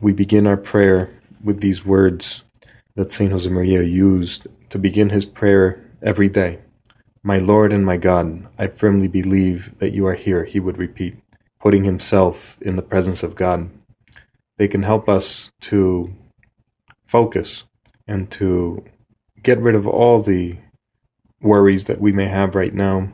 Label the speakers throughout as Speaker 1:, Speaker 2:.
Speaker 1: We begin our prayer with these words that Saint Josemaria used to begin his prayer every day. My Lord and my God, I firmly believe that you are here, he would repeat, putting himself in the presence of God. They can help us to focus and to get rid of all the worries that we may have right now,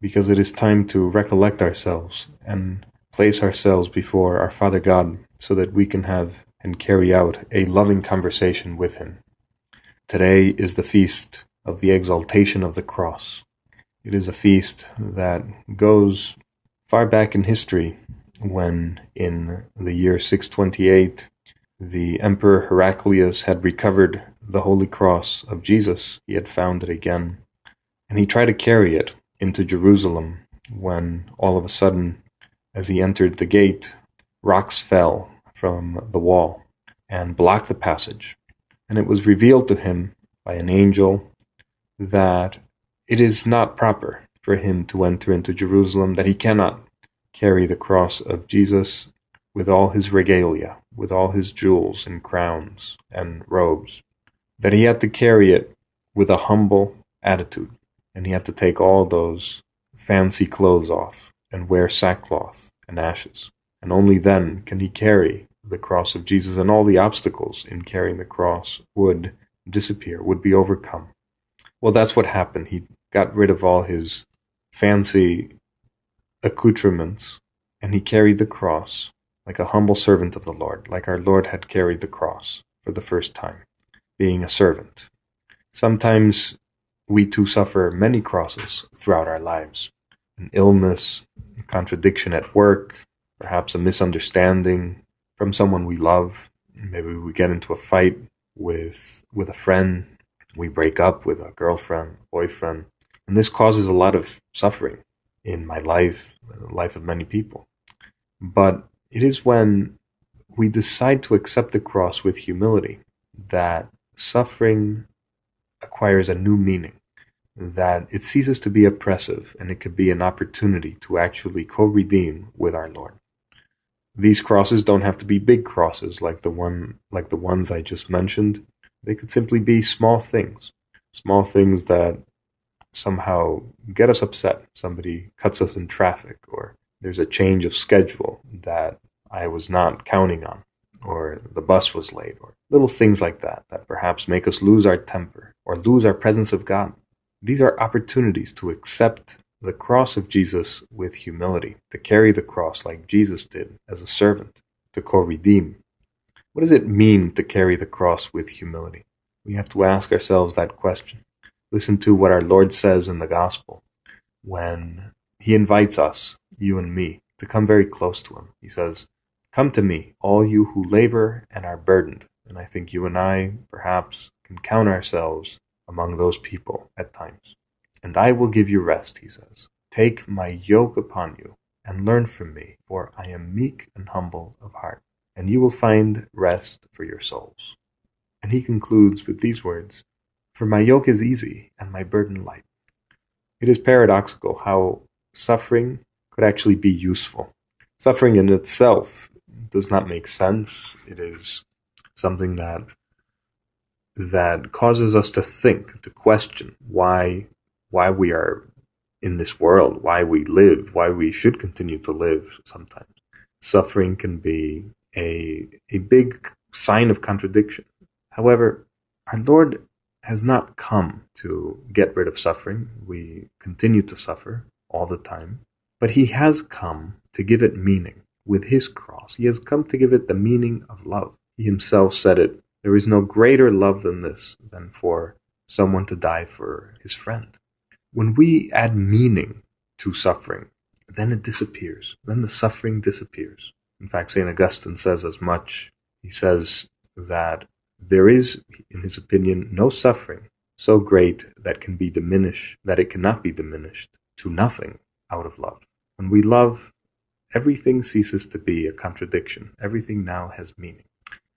Speaker 1: because it is time to recollect ourselves and place ourselves before our Father God so that we can have and carry out a loving conversation with Him. Today is the feast of the exaltation of the cross. It is a feast that goes far back in history when, in the year 628, the Emperor Heraclius had recovered the Holy Cross of Jesus. He had found it again. And he tried to carry it into Jerusalem when all of a sudden, as he entered the gate, rocks fell from the wall and blocked the passage. And it was revealed to him by an angel that it is not proper for him to enter into Jerusalem, that he cannot carry the cross of Jesus with all his regalia, with all his jewels and crowns and robes, that he had to carry it with a humble attitude, and he had to take all those fancy clothes off and wear sackcloth and ashes. And only then can he carry the cross of Jesus, and all the obstacles in carrying the cross would disappear, would be overcome. Well, that's what happened. He got rid of all his fancy accoutrements, and he carried the cross like a humble servant of the Lord, like our Lord had carried the cross for the first time, being a servant. Sometimes we too suffer many crosses throughout our lives an illness, a contradiction at work, perhaps a misunderstanding, from someone we love. Maybe we get into a fight with with a friend, we break up with a girlfriend, boyfriend, and this causes a lot of suffering in my life, the life of many people. But it is when we decide to accept the cross with humility that suffering acquires a new meaning, that it ceases to be oppressive and it could be an opportunity to actually co redeem with our Lord. These crosses don't have to be big crosses like the one like the ones I just mentioned. They could simply be small things. Small things that somehow get us upset. Somebody cuts us in traffic or there's a change of schedule that I was not counting on or the bus was late or little things like that that perhaps make us lose our temper or lose our presence of God. These are opportunities to accept the cross of Jesus with humility, to carry the cross like Jesus did as a servant, to co redeem. What does it mean to carry the cross with humility? We have to ask ourselves that question. Listen to what our Lord says in the Gospel when He invites us, you and me, to come very close to Him. He says, Come to me, all you who labor and are burdened. And I think you and I, perhaps, can count ourselves among those people at times. And I will give you rest, he says. Take my yoke upon you and learn from me, for I am meek and humble of heart, and you will find rest for your souls. And he concludes with these words For my yoke is easy and my burden light. It is paradoxical how suffering could actually be useful. Suffering in itself does not make sense. It is something that that causes us to think, to question why why we are in this world, why we live, why we should continue to live sometimes. Suffering can be a, a big sign of contradiction. However, our Lord has not come to get rid of suffering. We continue to suffer all the time. But he has come to give it meaning with his cross. He has come to give it the meaning of love. He himself said it there is no greater love than this, than for someone to die for his friend. When we add meaning to suffering, then it disappears. Then the suffering disappears. In fact, St. Augustine says as much. He says that there is, in his opinion, no suffering so great that can be diminished, that it cannot be diminished to nothing out of love. When we love, everything ceases to be a contradiction. Everything now has meaning.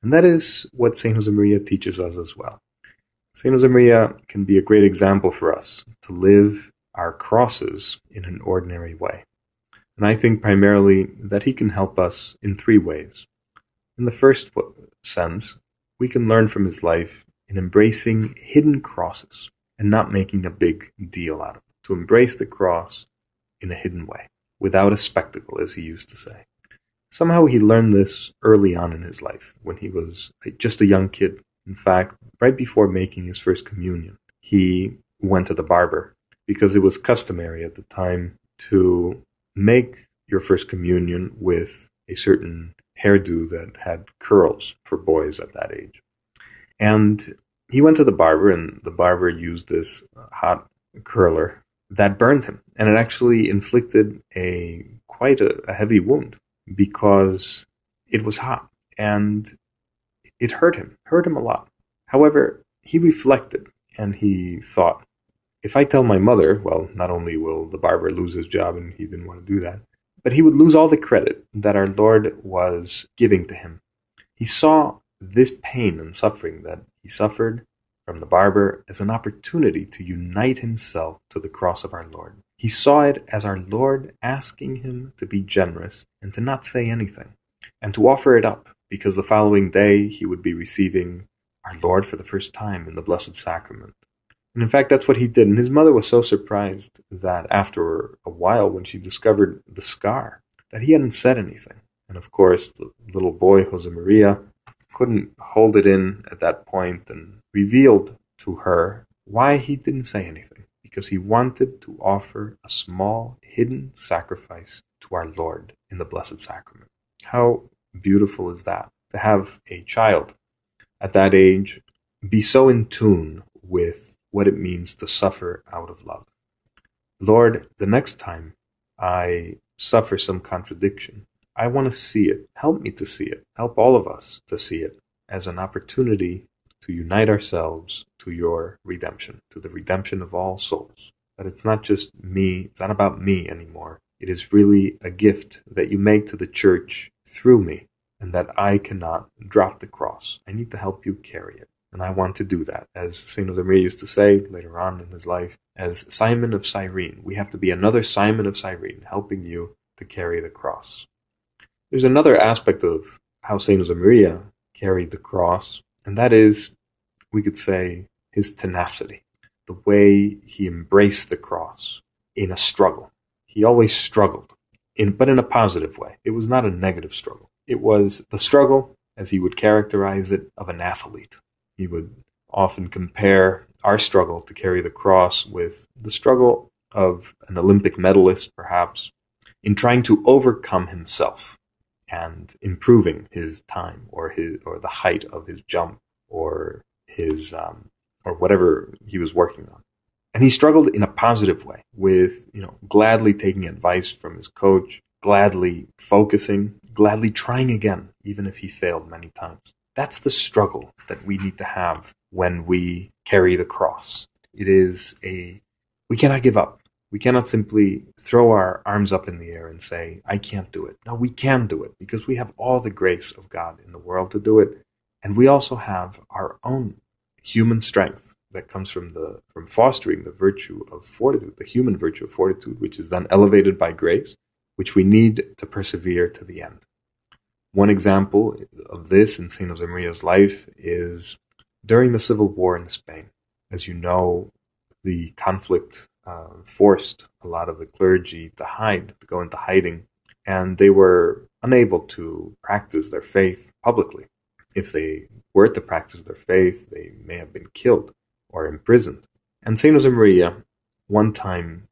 Speaker 1: And that is what St. Josemaria teaches us as well. St. Josemaria can be a great example for us to live our crosses in an ordinary way. And I think primarily that he can help us in three ways. In the first sense, we can learn from his life in embracing hidden crosses and not making a big deal out of it. To embrace the cross in a hidden way, without a spectacle, as he used to say. Somehow he learned this early on in his life, when he was just a young kid. In fact, right before making his first communion, he went to the barber because it was customary at the time to make your first communion with a certain hairdo that had curls for boys at that age. And he went to the barber, and the barber used this hot curler that burned him. And it actually inflicted a quite a, a heavy wound because it was hot and it hurt him, hurt him a lot. However, he reflected and he thought, if I tell my mother, well, not only will the barber lose his job, and he didn't want to do that, but he would lose all the credit that our Lord was giving to him. He saw this pain and suffering that he suffered from the barber as an opportunity to unite himself to the cross of our Lord. He saw it as our Lord asking him to be generous and to not say anything, and to offer it up, because the following day he would be receiving our Lord for the first time in the Blessed Sacrament. And in fact, that's what he did. And his mother was so surprised that after a while, when she discovered the scar, that he hadn't said anything. And of course, the little boy, Jose Maria, couldn't hold it in at that point and revealed to her why he didn't say anything. Because he wanted to offer a small, hidden sacrifice to our Lord in the Blessed Sacrament. How beautiful is that? To have a child at that age be so in tune with what it means to suffer out of love. Lord, the next time I suffer some contradiction, I want to see it. Help me to see it. Help all of us to see it as an opportunity to unite ourselves to your redemption, to the redemption of all souls. That it's not just me, it's not about me anymore. It is really a gift that you make to the church through me, and that I cannot drop the cross. I need to help you carry it. And I want to do that. As St. Josemaria used to say later on in his life, as Simon of Cyrene, we have to be another Simon of Cyrene, helping you to carry the cross. There's another aspect of how St. Josemaria carried the cross, and that is, we could say, his tenacity, the way he embraced the cross in a struggle. He always struggled, in, but in a positive way. It was not a negative struggle. It was the struggle, as he would characterize it, of an athlete he would often compare our struggle to carry the cross with the struggle of an Olympic medalist, perhaps, in trying to overcome himself and improving his time or his or the height of his jump or his um, or whatever he was working on. And he struggled in a positive way with, you know, gladly taking advice from his coach, gladly focusing, gladly trying again, even if he failed many times. That's the struggle that we need to have when we carry the cross. It is a, we cannot give up. We cannot simply throw our arms up in the air and say, I can't do it. No, we can do it because we have all the grace of God in the world to do it. And we also have our own human strength that comes from the from fostering the virtue of fortitude, the human virtue of fortitude, which is then elevated by grace, which we need to persevere to the end. One example of this in St. Josemaria's life is during the civil war in Spain. As you know, the conflict uh, forced a lot of the clergy to hide, to go into hiding, and they were unable to practice their faith publicly. If they were to practice their faith, they may have been killed or imprisoned. And St. Josemaria one time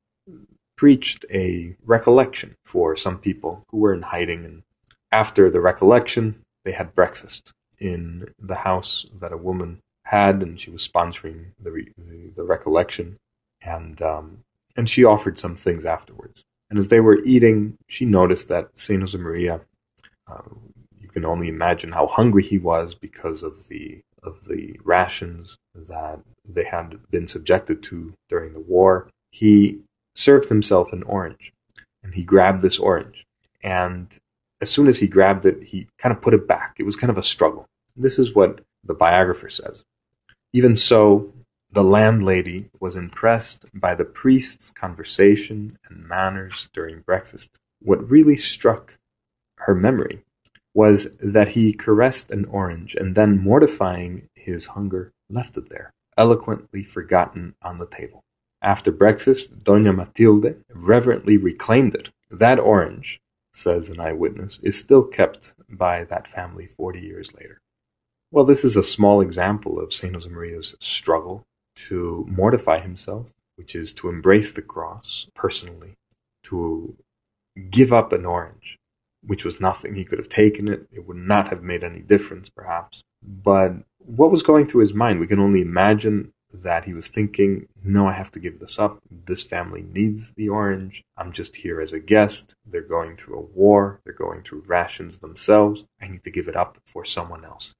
Speaker 1: preached a recollection for some people who were in hiding and after the recollection, they had breakfast in the house that a woman had, and she was sponsoring the re- the, recollection, and um, and she offered some things afterwards. And as they were eating, she noticed that Saint Josemaria, uh, you can only imagine how hungry he was because of the of the rations that they had been subjected to during the war. He served himself an orange, and he grabbed this orange, and as soon as he grabbed it, he kind of put it back. It was kind of a struggle. This is what the biographer says. Even so, the landlady was impressed by the priest's conversation and manners during breakfast. What really struck her memory was that he caressed an orange and then, mortifying his hunger, left it there, eloquently forgotten on the table. After breakfast, Dona Matilde reverently reclaimed it. That orange, says an eyewitness, is still kept by that family 40 years later. Well, this is a small example of St. Josemaría's struggle to mortify himself, which is to embrace the cross personally, to give up an orange, which was nothing. He could have taken it, it would not have made any difference, perhaps. But what was going through his mind? We can only imagine that he was thinking, no, I have to give this up. This family needs the orange. I'm just here as a guest. They're going through a war. They're going through rations themselves. I need to give it up for someone else.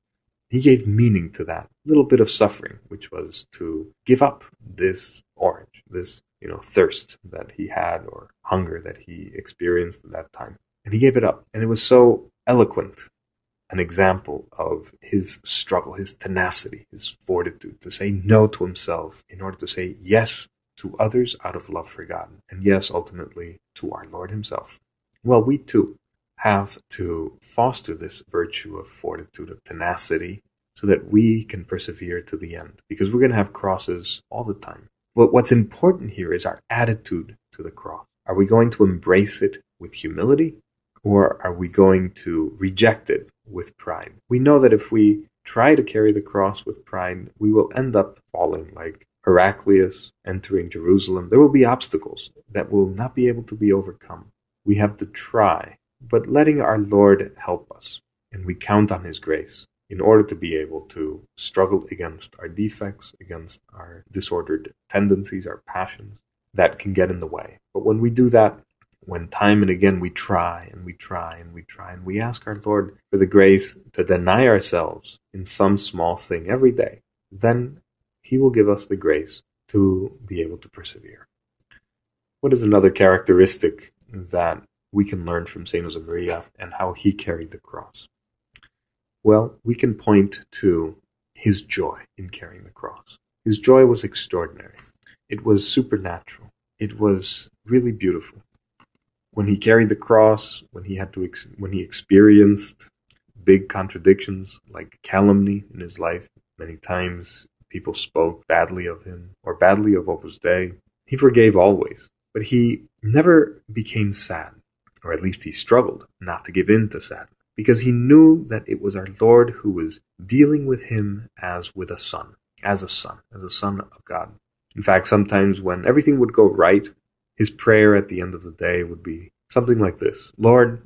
Speaker 1: He gave meaning to that little bit of suffering, which was to give up this orange, this, you know, thirst that he had or hunger that he experienced at that time. And he gave it up. And it was so eloquent an example of his struggle, his tenacity, his fortitude to say no to himself in order to say yes to others out of love for God, and yes, ultimately, to our Lord Himself. Well, we too have to foster this virtue of fortitude, of tenacity, so that we can persevere to the end, because we're going to have crosses all the time. But what's important here is our attitude to the cross. Are we going to embrace it with humility, or are we going to reject it with pride. We know that if we try to carry the cross with pride, we will end up falling like Heraclius entering Jerusalem. There will be obstacles that will not be able to be overcome. We have to try, but letting our Lord help us, and we count on His grace in order to be able to struggle against our defects, against our disordered tendencies, our passions that can get in the way. But when we do that, when time and again we try and we try and we try and we ask our Lord for the grace to deny ourselves in some small thing every day, then He will give us the grace to be able to persevere. What is another characteristic that we can learn from St. Josemaria and how he carried the cross? Well, we can point to his joy in carrying the cross. His joy was extraordinary. It was supernatural. It was really beautiful when he carried the cross, when he had to, ex- when he experienced big contradictions like calumny in his life, many times people spoke badly of him or badly of Opus Dei. He forgave always, but he never became sad, or at least he struggled not to give in to sadness, because he knew that it was our Lord who was dealing with him as with a son, as a son, as a son of God. In fact, sometimes when everything would go right, his prayer at the end of the day would be something like this Lord,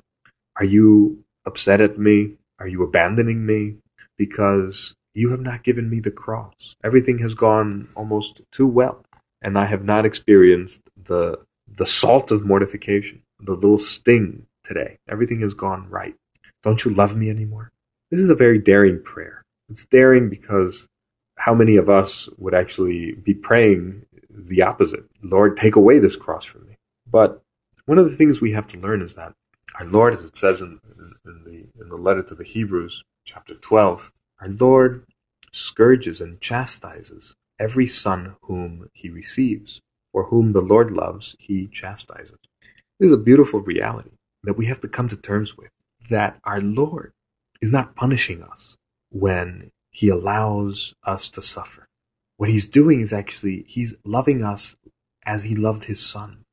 Speaker 1: are you upset at me? Are you abandoning me? Because you have not given me the cross. Everything has gone almost too well, and I have not experienced the, the salt of mortification, the little sting today. Everything has gone right. Don't you love me anymore? This is a very daring prayer. It's daring because how many of us would actually be praying the opposite. Lord, take away this cross from me. But one of the things we have to learn is that our Lord, as it says in, in, the, in the letter to the Hebrews, chapter 12, our Lord scourges and chastises every son whom he receives. or whom the Lord loves, he chastises. This is a beautiful reality that we have to come to terms with that our Lord is not punishing us when he allows us to suffer. What he's doing is actually, he's loving us as he loved his son,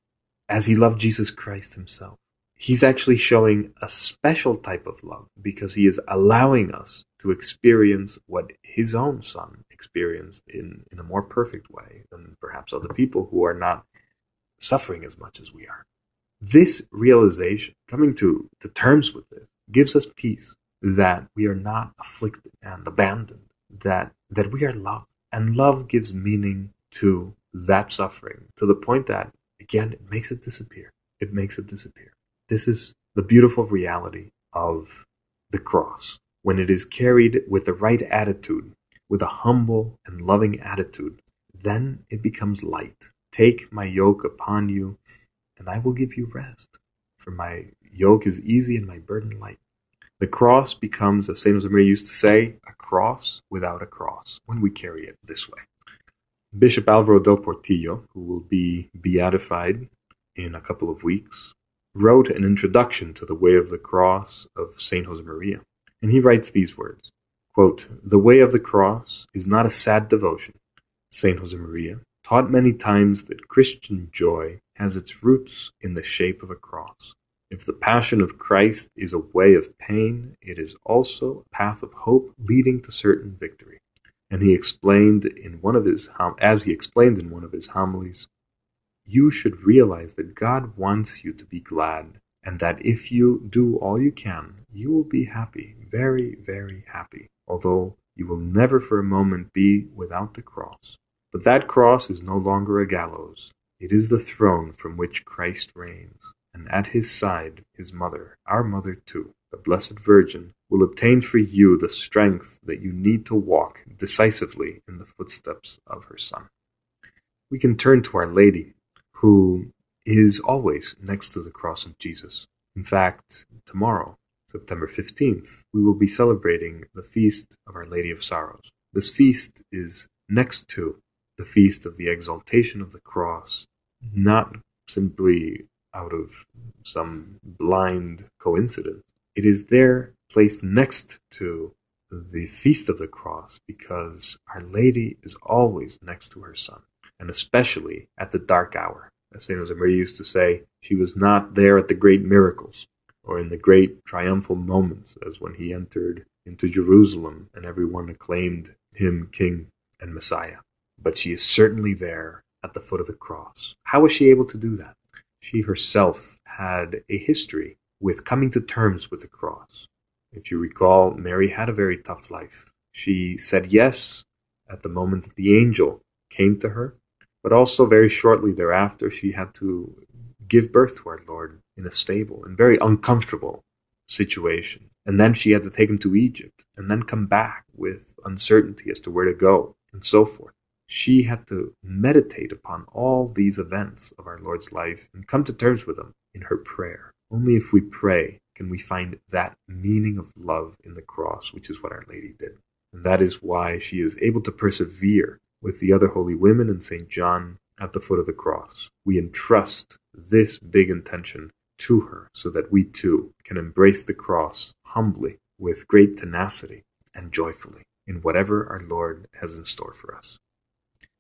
Speaker 1: as he loved Jesus Christ himself. He's actually showing a special type of love because he is allowing us to experience what his own son experienced in, in a more perfect way than perhaps other people who are not suffering as much as we are. This realization, coming to, to terms with this, gives us peace that we are not afflicted and abandoned, that, that we are loved and love gives meaning to that suffering to the point that, again, it makes it disappear. It makes it disappear. This is the beautiful reality of the cross, when it is carried with the right attitude, with a humble and loving attitude, then it becomes light. Take my yoke upon you, and I will give you rest. For my yoke is easy and my burden light. The cross becomes, as St. Josemaria used to say, a cross without a cross when we carry it this way. Bishop Alvaro del Portillo, who will be beatified in a couple of weeks, wrote an introduction to the Way of the Cross of St. Josemaria. And he writes these words quote, The Way of the Cross is not a sad devotion. St. Josemaria taught many times that Christian joy has its roots in the shape of a cross. If the passion of Christ is a way of pain, it is also a path of hope leading to certain victory. And he explained in one of his as he explained in one of his homilies, you should realize that God wants you to be glad, and that if you do all you can, you will be happy, very, very happy, although you will never for a moment be without the cross. But that cross is no longer a gallows. It is the throne from which Christ reigns, and at his side his mother, our mother too, the Blessed Virgin, will obtain for you the strength that you need to walk decisively in the footsteps of her Son. We can turn to Our Lady, who is always next to the cross of Jesus. In fact, tomorrow, September 15th, we will be celebrating the feast of Our Lady of Sorrows. This feast is next to the feast of the exaltation of the cross, not simply out of some blind coincidence. It is there placed next to the feast of the cross because Our Lady is always next to her Son and especially at the dark hour. As St. Josemaria used to say, she was not there at the great miracles or in the great triumphal moments, as when he entered into Jerusalem and everyone acclaimed him King and Messiah. But she is certainly there at the foot of the cross. How was she able to do that? She herself had a history with coming to terms with the cross. If you recall, Mary had a very tough life. She said yes at the moment that the angel came to her, but also very shortly thereafter, she had to give birth to our Lord in a stable and very uncomfortable situation. And then she had to take him to Egypt and then come back with uncertainty as to where to go and so forth. She had to meditate upon all these events of our Lord's life and come to terms with them in her prayer. Only if we pray can we find that meaning of love in the cross, which is what Our Lady did. And that is why she is able to persevere with the other holy women and St. John at the foot of the cross. We entrust this big intention to her so that we too can embrace the cross humbly, with great tenacity, and joyfully in whatever our Lord has in store for us.